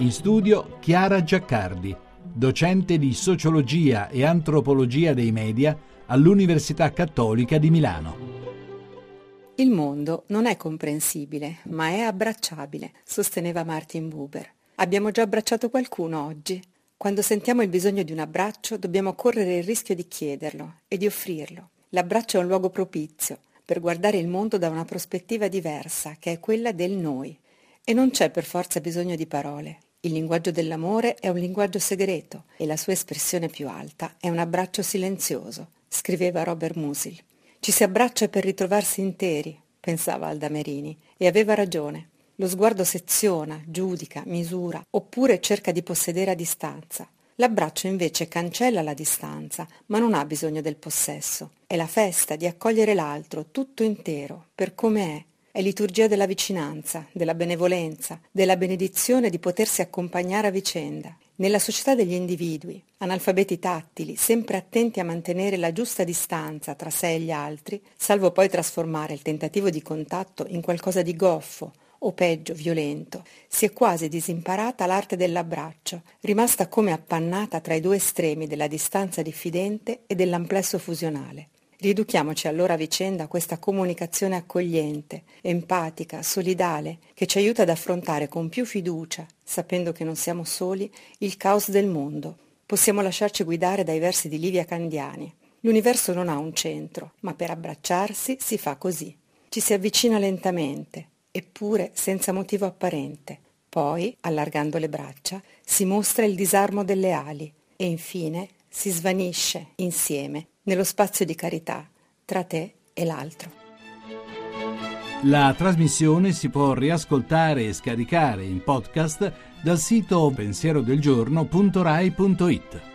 In studio Chiara Giaccardi, docente di sociologia e antropologia dei media all'Università Cattolica di Milano. Il mondo non è comprensibile, ma è abbracciabile, sosteneva Martin Buber. Abbiamo già abbracciato qualcuno oggi. Quando sentiamo il bisogno di un abbraccio, dobbiamo correre il rischio di chiederlo e di offrirlo. L'abbraccio è un luogo propizio, per guardare il mondo da una prospettiva diversa, che è quella del noi. E non c'è per forza bisogno di parole. Il linguaggio dell'amore è un linguaggio segreto e la sua espressione più alta è un abbraccio silenzioso, scriveva Robert Musil. Ci si abbraccia per ritrovarsi interi, pensava Alda Merini, e aveva ragione. Lo sguardo seziona, giudica, misura, oppure cerca di possedere a distanza. L'abbraccio invece cancella la distanza, ma non ha bisogno del possesso. È la festa di accogliere l'altro tutto intero, per come è. È liturgia della vicinanza, della benevolenza, della benedizione di potersi accompagnare a vicenda. Nella società degli individui, analfabeti tattili, sempre attenti a mantenere la giusta distanza tra sé e gli altri, salvo poi trasformare il tentativo di contatto in qualcosa di goffo, o peggio violento, si è quasi disimparata l'arte dell'abbraccio, rimasta come appannata tra i due estremi della distanza diffidente e dell'amplesso fusionale. Rieduchiamoci allora a vicenda questa comunicazione accogliente, empatica, solidale, che ci aiuta ad affrontare con più fiducia, sapendo che non siamo soli, il caos del mondo. Possiamo lasciarci guidare dai versi di Livia Candiani. L'universo non ha un centro, ma per abbracciarsi si fa così. Ci si avvicina lentamente, eppure senza motivo apparente. Poi, allargando le braccia, si mostra il disarmo delle ali e infine si svanisce insieme nello spazio di carità tra te e l'altro. La trasmissione si può riascoltare e scaricare in podcast dal sito pensierodelgiorno.rai.it.